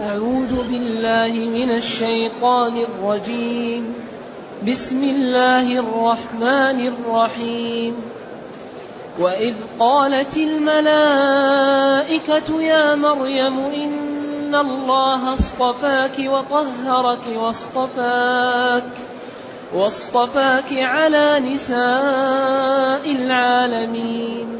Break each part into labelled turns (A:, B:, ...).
A: أعوذ بالله من الشيطان الرجيم. بسم الله الرحمن الرحيم. وإذ قالت الملائكة يا مريم إن الله اصطفاك وطهرك واصطفاك واصطفاك على نساء العالمين.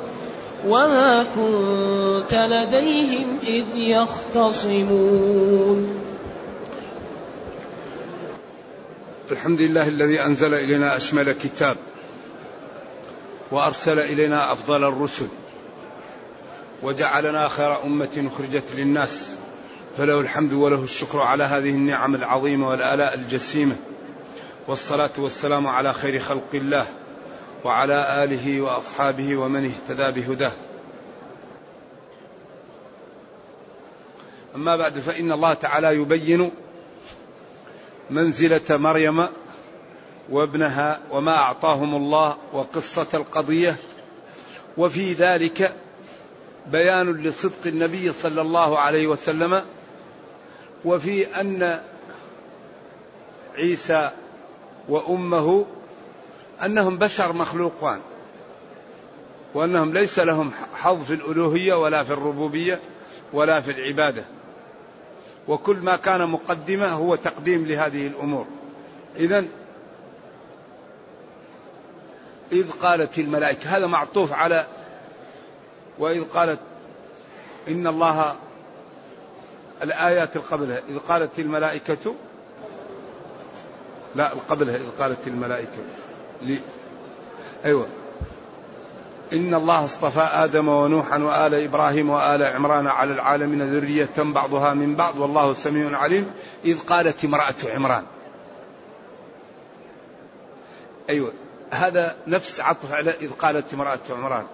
A: وما كنت لديهم إذ يختصمون
B: الحمد لله الذي أنزل إلينا أشمل كتاب وأرسل إلينا أفضل الرسل وجعلنا خير أمة أخرجت للناس فله الحمد وله الشكر على هذه النعم العظيمة والآلاء الجسيمة والصلاة والسلام على خير خلق الله وعلى آله وأصحابه ومن اهتدى بهداه. أما بعد فإن الله تعالى يبين منزلة مريم وابنها وما أعطاهم الله وقصة القضية وفي ذلك بيان لصدق النبي صلى الله عليه وسلم وفي أن عيسى وأمه أنهم بشر مخلوقان وأنهم ليس لهم حظ في الألوهية ولا في الربوبية ولا في العبادة. وكل ما كان مقدمة هو تقديم لهذه الأمور. إذا إذ قالت الملائكة هذا معطوف على وإذ قالت إن الله الآيات القبلها إذ قالت الملائكة لا قبلها إذ قالت الملائكة. لي. أيوة. إن الله اصطفى آدم ونوحا وآل إبراهيم وآل عمران على العالمين ذرية بعضها من بعض والله سميع عليم. إذ قالت امرأة عمران. أيوة. هذا نفس عطف على إذ قالت امرأة عمران.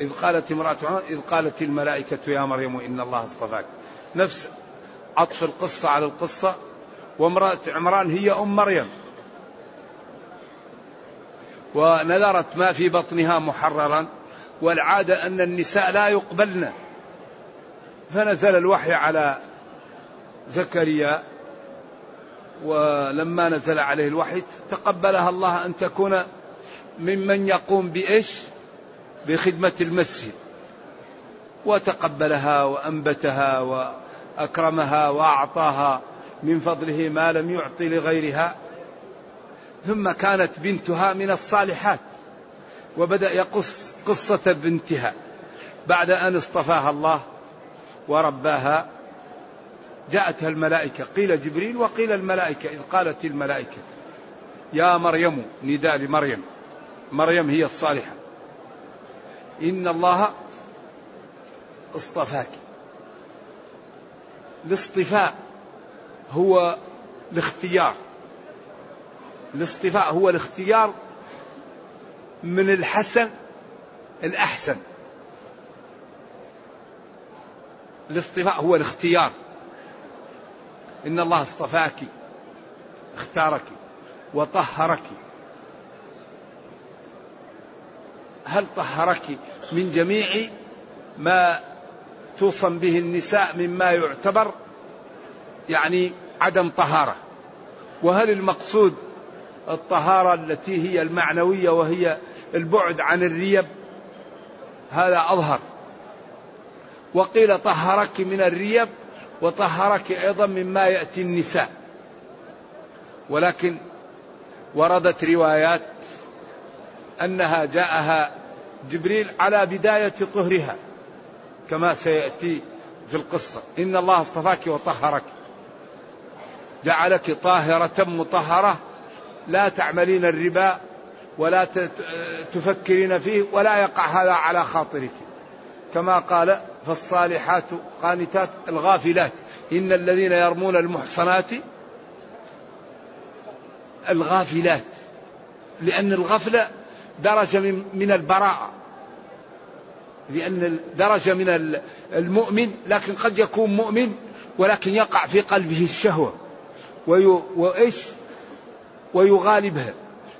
B: إذ قالت امرأة عمران إذ قالت الملائكة يا مريم إن الله اصطفاك. نفس عطف القصة على القصة. وامرأة عمران هي أم مريم. ونذرت ما في بطنها محررا والعادة أن النساء لا يقبلن. فنزل الوحي على زكريا ولما نزل عليه الوحي تقبلها الله أن تكون ممن يقوم بإيش؟ بخدمة المسجد. وتقبلها وأنبتها وأكرمها وأعطاها. من فضله ما لم يعطي لغيرها. ثم كانت بنتها من الصالحات وبدأ يقص قصة بنتها بعد أن اصطفاها الله ورباها. جاءتها الملائكة قيل جبريل وقيل الملائكة إذ قالت الملائكة يا مريم نداء لمريم مريم هي الصالحة. إن الله اصطفاك الاصطفاء هو الاختيار. الاصطفاء هو الاختيار من الحسن الأحسن. الاصطفاء هو الاختيار. إن الله اصطفاك اختارك وطهرك. هل طهرك من جميع ما توصم به النساء مما يعتبر؟ يعني عدم طهارة. وهل المقصود الطهارة التي هي المعنوية وهي البعد عن الريب؟ هذا أظهر. وقيل طهرك من الريب وطهرك أيضا مما يأتي النساء. ولكن وردت روايات أنها جاءها جبريل على بداية طهرها كما سيأتي في القصة. إن الله اصطفاك وطهرك. جعلك طاهرة مطهرة. لا تعملين الربا ولا تفكرين فيه ولا يقع هذا على خاطرك. كما قال فالصالحات قانتات الغافلات. إن الذين يرمون المحصنات الغافلات. لأن الغفلة درجة من البراءة. لأن درجة من المؤمن لكن قد يكون مؤمن ولكن يقع في قلبه الشهوة. وإيش؟ ويغالبها.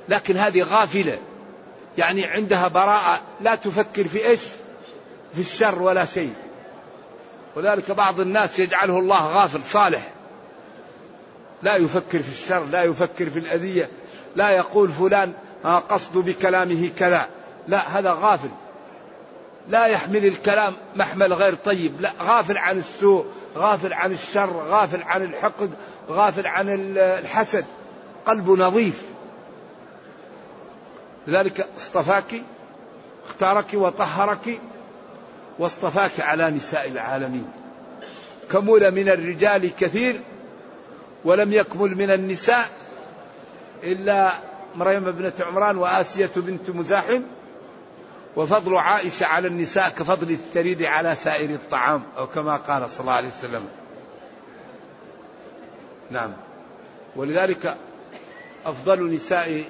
B: لكن هذه غافلة. يعني عندها براءة لا تفكر في إيش؟ في الشر ولا شيء. وذلك بعض الناس يجعله الله غافل صالح. لا يفكر في الشر لا يفكر في الأذية لا يقول فلان قصد بكلامه كذا. لا هذا غافل. لا يحمل الكلام محمل غير طيب. لا غافل عن السوء غافل عن الشر غافل عن الحقد غافل عن الحسد. قلبه نظيف. لذلك اصطفاك اختارك وطهرك واصطفاك على نساء العالمين. كمل من الرجال كثير ولم يكمل من النساء إلا مريم بنت عمران وآسية بنت مزاحم. وفضل عائشة على النساء كفضل الثريد على سائر الطعام أو كما قال صلى الله عليه وسلم. نعم. ولذلك أفضل نساء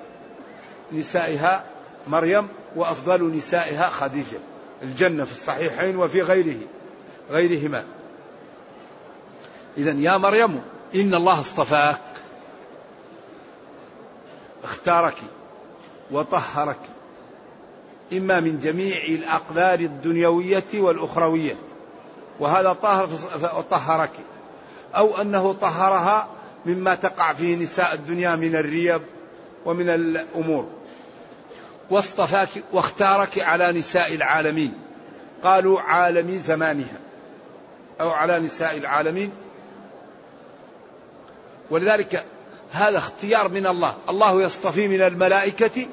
B: نسائها مريم وأفضل نسائها خديجة. الجنة في الصحيحين وفي غيره غيرهما. إذا يا مريم إن الله اصطفاك اختارك وطهرك إما من جميع الأقدار الدنيوية والأخروية وهذا طهر طهرك أو أنه طهرها مما تقع فيه نساء الدنيا من الريب ومن الأمور. واصطفاك واختارك على نساء العالمين. قالوا عالمي زمانها أو على نساء العالمين. ولذلك هذا اختيار من الله. الله يصطفي من الملائكة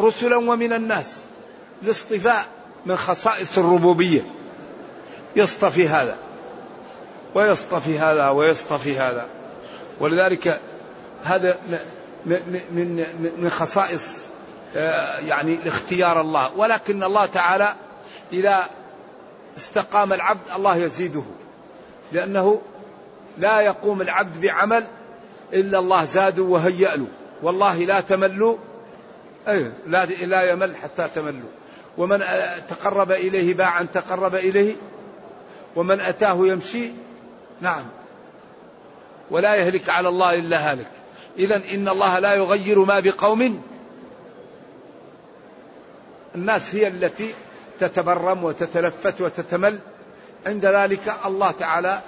B: رسلا ومن الناس الاصطفاء من خصائص الربوبية. يصطفي هذا ويصطفي هذا ويصطفي هذا. ولذلك هذا من من خصائص آه، يعني اختيار الله. ولكن الله تعالى إذا استقام العبد الله يزيده لأنه لا يقوم العبد بعمل إلا الله زاده وهيأ له والله لا تملوا أي لا, لا يمل حتى تملوا. ومن تقرب إليه باعا تقرب إليه ومن أتاه يمشي نعم. ولا يهلك على الله إلا هالك. إذا إن الله لا يغير ما بقوم. الناس هي التي تتبرم وتتلفت وتتمل. عند ذلك الله تعالى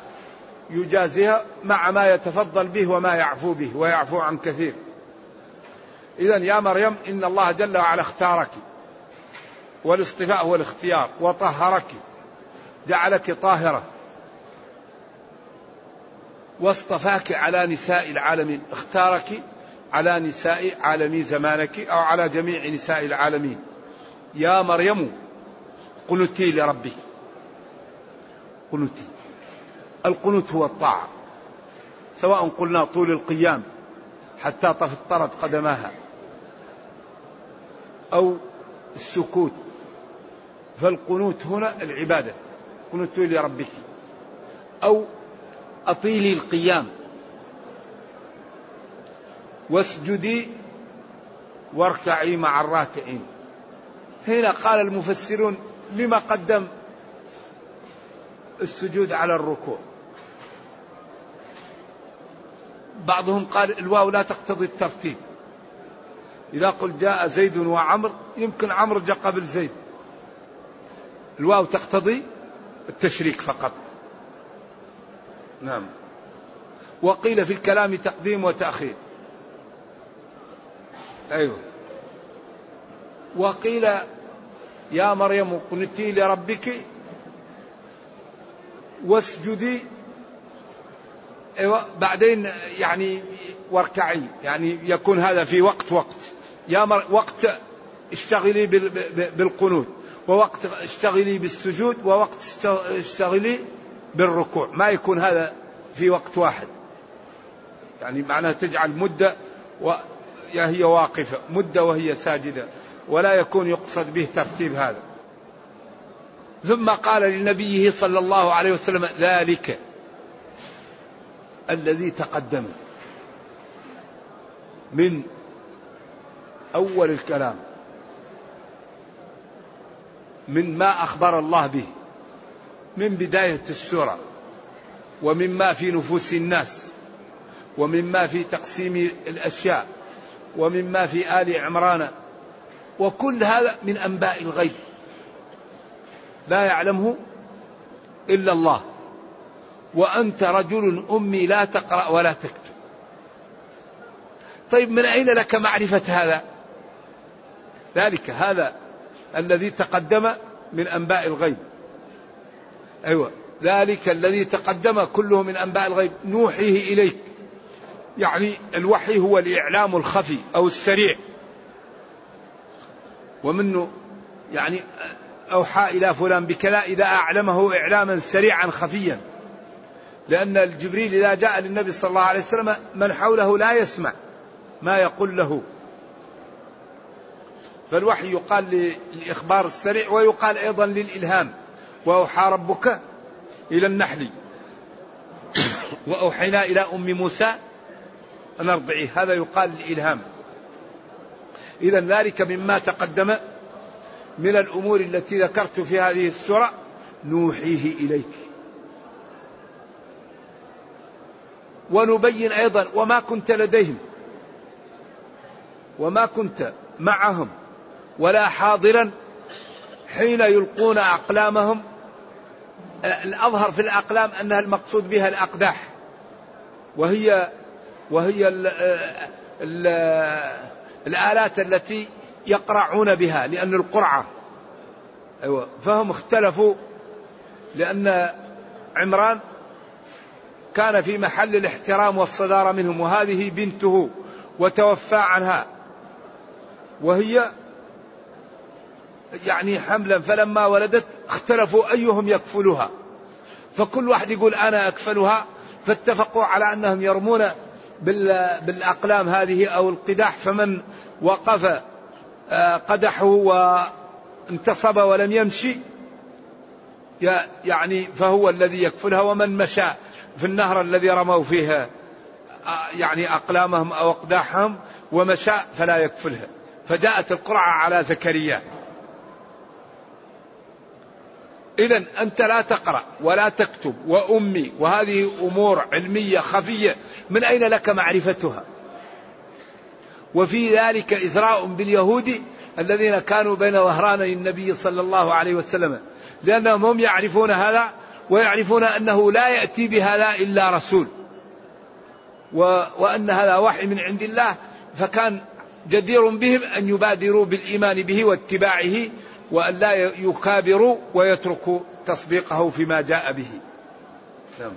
B: يجازيها مع ما يتفضل به وما يعفو به ويعفو عن كثير. إذا يا مريم إن الله جل وعلا اختارك والاصطفاء هو الاختيار وطهرك جعلك طاهرة واصطفاك على نساء العالمين اختارك على نساء عالمي زمانك أو على جميع نساء العالمين. يا مريم قنتي لربك. قنتي القنوت هو الطاعة. سواء قلنا طول القيام حتى تفطرت قدماها. أو السكوت. فالقنوت هنا العبادة. قنوت لربك أو أطيلي القيام. واسجدي واركعي مع الراكعين. هنا قال المفسرون لما قدم السجود على الركوع. بعضهم قال الواو لا تقتضي الترتيب. إذا قل جاء زيد وعمر يمكن عمرو جاء قبل زيد. الواو تقتضي التشريك فقط. نعم. وقيل في الكلام تقديم وتأخير. أيوه. وقيل يا مريم قنتي لربك واسجدي أيوة بعدين يعني واركعي يعني يكون هذا في وقت وقت. يا مر وقت اشتغلي بالقنوت ووقت اشتغلي بالسجود ووقت اشتغلي بالركوع. ما يكون هذا في وقت واحد. يعني معناها تجعل مدة وهي واقفة مدة وهي ساجدة ولا يكون يقصد به ترتيب هذا. ثم قال لنبيه صلى الله عليه وسلم ذلك. الذي تقدم من أول الكلام من ما أخبر الله به من بداية السورة ومما في نفوس الناس ومما في تقسيم الأشياء ومما في آل عمران وكل هذا من أنباء الغيب لا يعلمه إلا الله وأنت رجل أمي لا تقرأ ولا تكتب. طيب من أين لك معرفة هذا؟ ذلك هذا الذي تقدم من أنباء الغيب. أيوة ذلك الذي تقدم كله من أنباء الغيب. نوحيه إليك. يعني الوحي هو الإعلام الخفي أو السريع. ومنه يعني أوحى إلى فلان بكذا إذا أعلمه إعلاما سريعا خفيا. لأن الجبريل إذا جاء للنبي صلى الله عليه وسلم من حوله لا يسمع ما يقول له. فالوحي يقال للإخبار السريع ويقال أيضا للإلهام. وأوحى ربك إلى النحل. وأوحينا إلى أم موسى أن أرضعيه. هذا يقال للإلهام إذا ذلك مما تقدم من الأمور التي ذكرت في هذه السورة. نوحيه إليك. ونبين أيضا وما كنت لديهم وما كنت معهم ولا حاضرا حين يلقون أقلامهم. الأظهر في الأقلام أنها المقصود بها الأقداح وهي وهي ال ال الآلات التي يقرعون بها لأن القرعة. أيوة فهم اختلفوا لأن عمران كان في محل الاحترام والصدارة منهم وهذه بنته وتوفى عنها. وهي يعني حملا فلما ولدت اختلفوا أيهم يكفلها. فكل واحد يقول أنا أكفلها فاتفقوا على أنهم يرمون بالأقلام هذه أو القداح فمن وقف آه، قدحه وانتصب ولم يمشي يعني فهو الذي يكفلها ومن مشى. في النهر الذي رموا فيه آه، يعني أقلامهم أو أقداحهم ومشى فلا يكفلها. فجاءت القرعة على زكريا. إذا أنت لا تقرأ ولا تكتب وأمي وهذه أمور علمية خفية من أين لك معرفتها؟ وفي ذلك إزراء باليهود الذين كانوا بين ظهراني النبي صلى الله عليه وسلم لأنهم هم يعرفون هذا ويعرفون أنه لا يأتي بهذا إلا رسول. وأن هذا وحي من عند الله فكان جدير بهم أن يبادروا بالإيمان به واتباعه وأن لا يكابروا ويتركوا تصديقه فيما جاء به. نعم.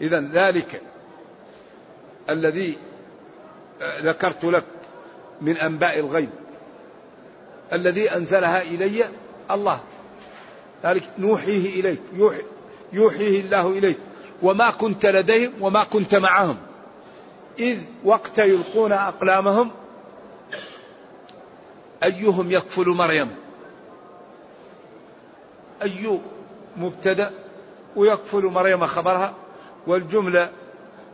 B: إذا ذلك الذي ذكرت لك من أنباء الغيب. الذي أنزلها إلي الله. ذلك نوحيه إليك يوحي يوحيه الله إليك. وما كنت لديهم وما كنت معهم. إذ وقت يلقون أقلامهم أيهم يكفل مريم؟ أي مبتدأ ويكفل مريم خبرها؟ والجملة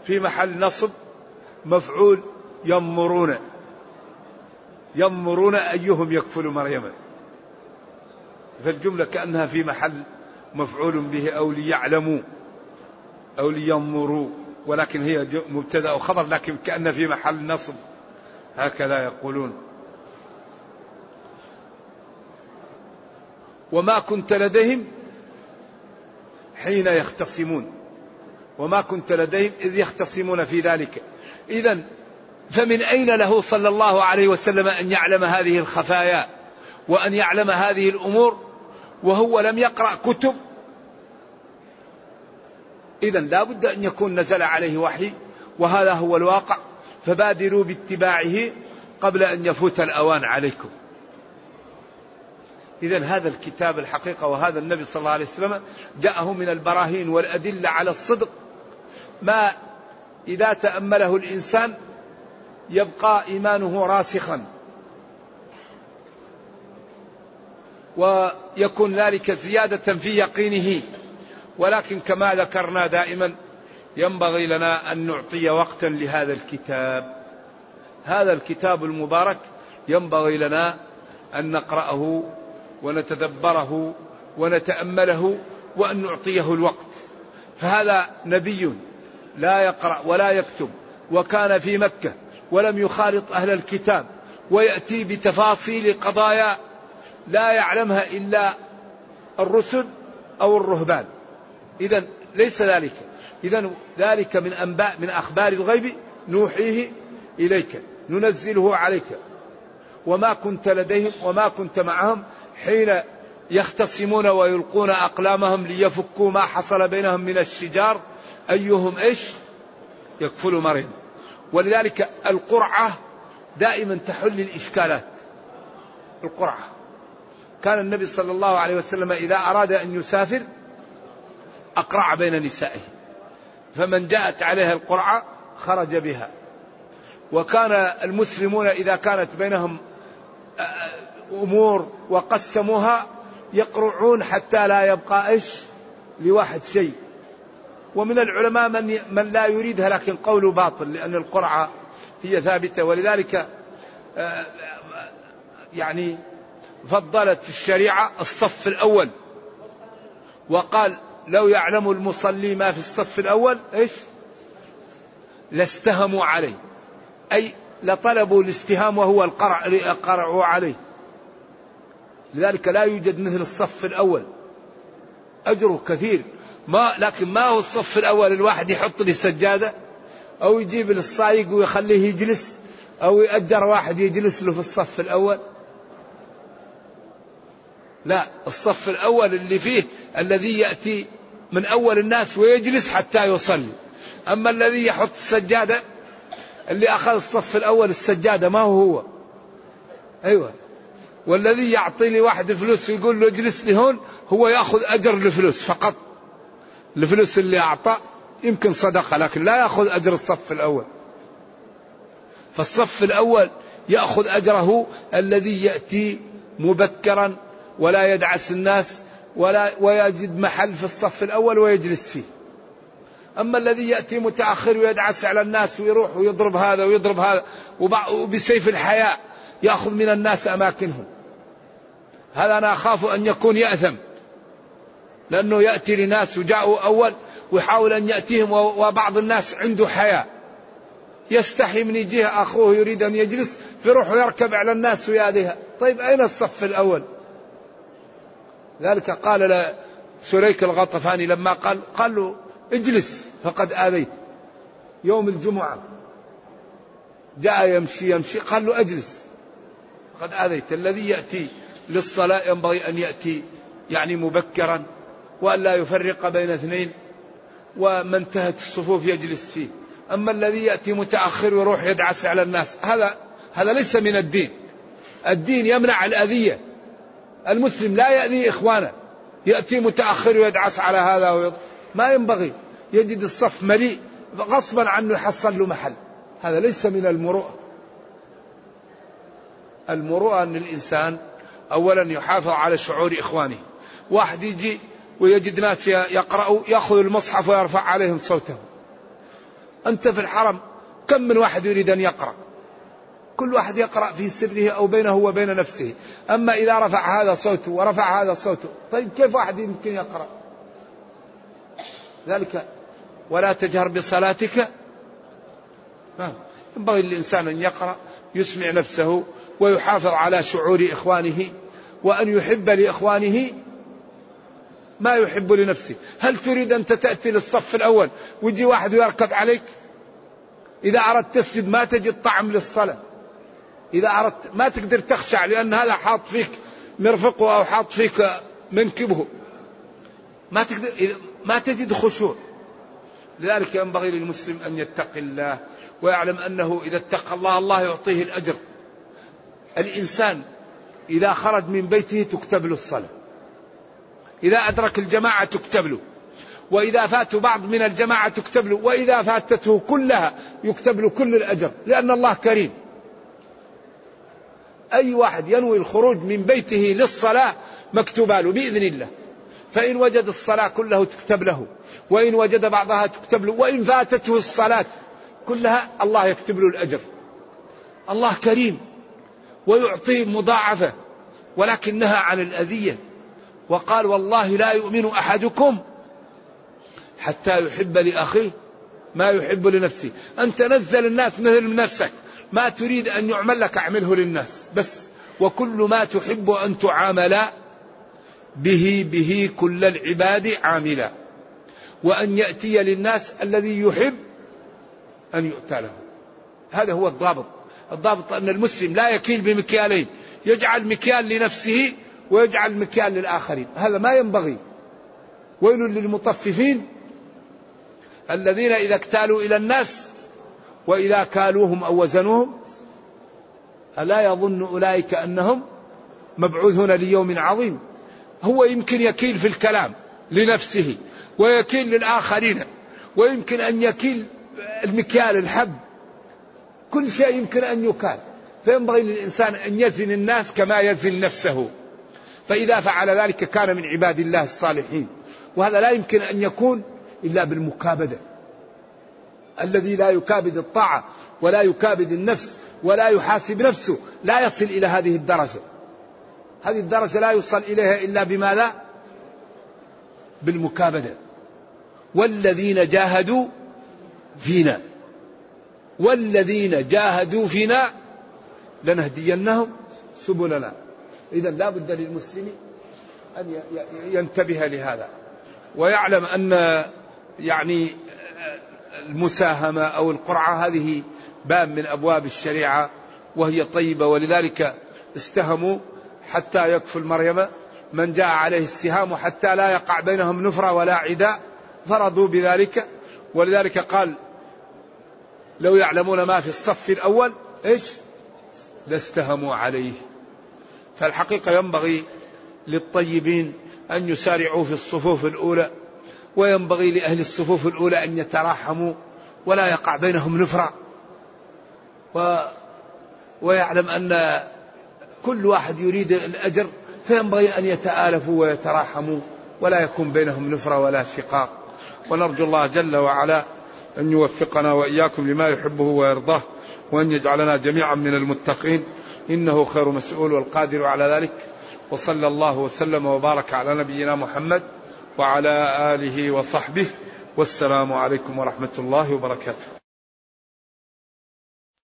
B: في محل نصب مفعول يمرون. يمرون أيهم يكفل مريم. فالجملة كأنها في محل مفعول به أو ليعلموا أو لينظروا ولكن هي مبتدأ وخبر لكن كأن في محل نصب. هكذا يقولون. وما كنت لديهم حين يختصمون. وما كنت لديهم إذ يختصمون في ذلك. إذا فمن أين له صلى الله عليه وسلم أن يعلم هذه الخفايا؟ وأن يعلم هذه الأمور؟ وهو لم يقرأ كتب. إذا لا بد أن يكون نزل عليه وحي وهذا هو الواقع. فبادروا باتباعه قبل أن يفوت الأوان عليكم. إذا هذا الكتاب الحقيقة وهذا النبي صلى الله عليه وسلم جاءه من البراهين والأدلة على الصدق. ما إذا تأمله الإنسان يبقى إيمانه راسخا. ويكون ذلك زيادة في يقينه. ولكن كما ذكرنا دائما ينبغي لنا أن نعطي وقتا لهذا الكتاب. هذا الكتاب المبارك ينبغي لنا أن نقرأه ونتدبره ونتأمله وأن نعطيه الوقت. فهذا نبي لا يقرأ ولا يكتب وكان في مكة ولم يخالط أهل الكتاب ويأتي بتفاصيل قضايا لا يعلمها إلا الرسل أو الرهبان. إذا ليس ذلك. إذا ذلك من أنباء من أخبار الغيب نوحيه إليك ننزله عليك. وما كنت لديهم وما كنت معهم حين يختصمون ويلقون أقلامهم ليفكوا ما حصل بينهم من الشجار أيهم إيش؟ يكفل مريم ولذلك القرعة دائما تحل الإشكالات. القرعة. كان النبي صلى الله عليه وسلم إذا أراد أن يسافر أقرع بين نسائه. فمن جاءت عليها القرعة خرج بها. وكان المسلمون إذا كانت بينهم أمور وقسموها يقرعون حتى لا يبقى إيش؟ لواحد شيء. ومن العلماء من من لا يريدها لكن قوله باطل لأن القرعة هي ثابتة. ولذلك آه، يعني فضلت الشريعة الصف الأول. وقال لو يعلم المصلي ما في الصف الأول إيش؟ لاستهموا عليه. أي لطلبوا الاستهام وهو القرع قرعوا عليه. لذلك لا يوجد مثل الصف الأول. أجره كثير. ما لكن ما هو الصف الأول الواحد يحط لي السجادة؟ أو يجيب للصايق ويخليه يجلس؟ أو يأجر واحد يجلس له في الصف الأول؟ لا الصف الأول اللي فيه الذي يأتي من أول الناس ويجلس حتى يصلي. أما الذي يحط السجادة اللي أخذ الصف الأول السجادة ما هو هو؟ أيوة. والذي يعطي لي واحد فلوس ويقول له اجلس لي هون هو يأخذ أجر الفلوس فقط. الفلوس اللي أعطى يمكن صدقة لكن لا يأخذ أجر الصف الأول. فالصف الأول يأخذ أجره الذي يأتي مبكرا ولا يدعس الناس ولا ويجد محل في الصف الأول ويجلس فيه. أما الذي يأتي متأخر ويدعس على الناس ويروح ويضرب هذا ويضرب هذا وبسيف الحياء يأخذ من الناس أماكنهم. هذا أنا أخاف أن يكون يأثم؟ لأنه يأتي لناس وجاءوا أول ويحاول أن يأتيهم وبعض الناس عنده حياة يستحي من يجيه أخوه يريد أن يجلس فيروح يركب على الناس وياديها طيب أين الصف الأول؟ ذلك قال سريك الغطفاني لما قال قال له اجلس فقد آذيت. يوم الجمعة جاء يمشي يمشي قال له اجلس فقد آذيت. الذي يأتي للصلاة ينبغي أن يأتي يعني مبكرا وأن لا يفرق بين اثنين وما انتهت الصفوف يجلس فيه. أما الذي يأتي متأخر ويروح يدعس على الناس هذا هذا ليس من الدين. الدين يمنع الأذية. المسلم لا يأذي إخوانه. يأتي متأخر ويدعس على هذا ويض... ما ينبغي. يجد الصف مليء. غصبا عنه يحصل له محل. هذا ليس من المروءة. المروءة أن الإنسان أولا يحافظ على شعور إخوانه. واحد يجي ويجد ناس يقرأوا يأخذ المصحف ويرفع عليهم صوته. أنت في الحرم كم من واحد يريد أن يقرأ؟ كل واحد يقرأ في سره أو بينه وبين نفسه. أما إذا رفع هذا صوته ورفع هذا صوته طيب كيف واحد يمكن يقرأ؟ ذلك ولا تجهر بصلاتك. ينبغي للإنسان أن يقرأ يسمع نفسه ويحافظ على شعور إخوانه وأن يحب لإخوانه ما يحب لنفسه. هل تريد أنت تأتي للصف الأول ويجي واحد يركب عليك؟ إذا أردت تسجد ما تجد طعم للصلاة. إذا أردت ما تقدر تخشع لأن هذا حاط فيك مرفقه أو حاط فيك منكبه. ما تقدر ما تجد خشوع. لذلك ينبغي للمسلم أن يتقي الله ويعلم أنه إذا اتقى الله الله يعطيه الأجر. الإنسان إذا خرج من بيته تكتب له الصلاة. إذا أدرك الجماعة تكتب له. وإذا فاته بعض من الجماعة تكتب له. وإذا فاتته كلها يكتب له كل الأجر. لأن الله كريم. أي واحد ينوي الخروج من بيته للصلاة مكتوبة له بإذن الله. فإن وجد الصلاة كله تكتب له وإن وجد بعضها تكتب له وإن فاتته الصلاة كلها الله يكتب له الأجر. الله كريم ويعطي مضاعفة ولكن نهى عن الأذية. وقال والله لا يؤمن أحدكم حتى يحب لأخيه ما يحب لنفسه. أنت نزل الناس مثل نفسك. ما تريد أن يعمل لك أعمله للناس. بس وكل ما تحب أن تعامل به به كل العباد عاملا. وأن يأتي للناس الذي يحب أن يؤتى له. هذا هو الضابط. الضابط أن المسلم لا يكيل بمكيالين. يجعل مكيال لنفسه ويجعل مكيال للآخرين. هذا ما ينبغي. ويل للمطففين الذين إذا اكتالوا إلى الناس وإذا كالوهم أو وزنوهم ألا يظن أولئك أنهم مبعوثون ليوم عظيم. هو يمكن يكيل في الكلام لنفسه ويكيل للآخرين ويمكن أن يكيل المكيال الحب. كل شيء يمكن أن يكال. فينبغي للإنسان أن يزن الناس كما يزن نفسه. فإذا فعل ذلك كان من عباد الله الصالحين. وهذا لا يمكن أن يكون إلا بالمكابدة. الذي لا يكابد الطاعة ولا يكابد النفس ولا يحاسب نفسه لا يصل إلى هذه الدرجة. هذه الدرجة لا يوصل إليها إلا بماذا؟ بالمكابدة. والذين جاهدوا فينا. والذين جاهدوا فينا لنهدينهم سبلنا. إذا لا بد للمسلم أن ينتبه لهذا. ويعلم أن يعني المساهمة أو القرعة هذه باب من أبواب الشريعة وهي طيبة. ولذلك استهموا حتى يكفل مريم من جاء عليه السهام حتى لا يقع بينهم نفرة ولا عداء فرضوا بذلك. ولذلك قال لو يعلمون ما في الصف الأول إيش؟ لاستهموا عليه. فالحقيقة ينبغي للطيبين أن يسارعوا في الصفوف الأولى. وينبغي لأهل الصفوف الأولى أن يتراحموا ولا يقع بينهم نفرة. و ويعلم أن كل واحد يريد الأجر فينبغي أن يتآلفوا ويتراحموا ولا يكون بينهم نفرة ولا شقاق. ونرجو الله جل وعلا أن يوفقنا وإياكم لما يحبه ويرضاه وأن يجعلنا جميعا من المتقين. إنه خير مسؤول والقادر على ذلك. وصلى الله وسلم وبارك على نبينا محمد. وعلى آله وصحبه والسلام عليكم ورحمة الله وبركاته.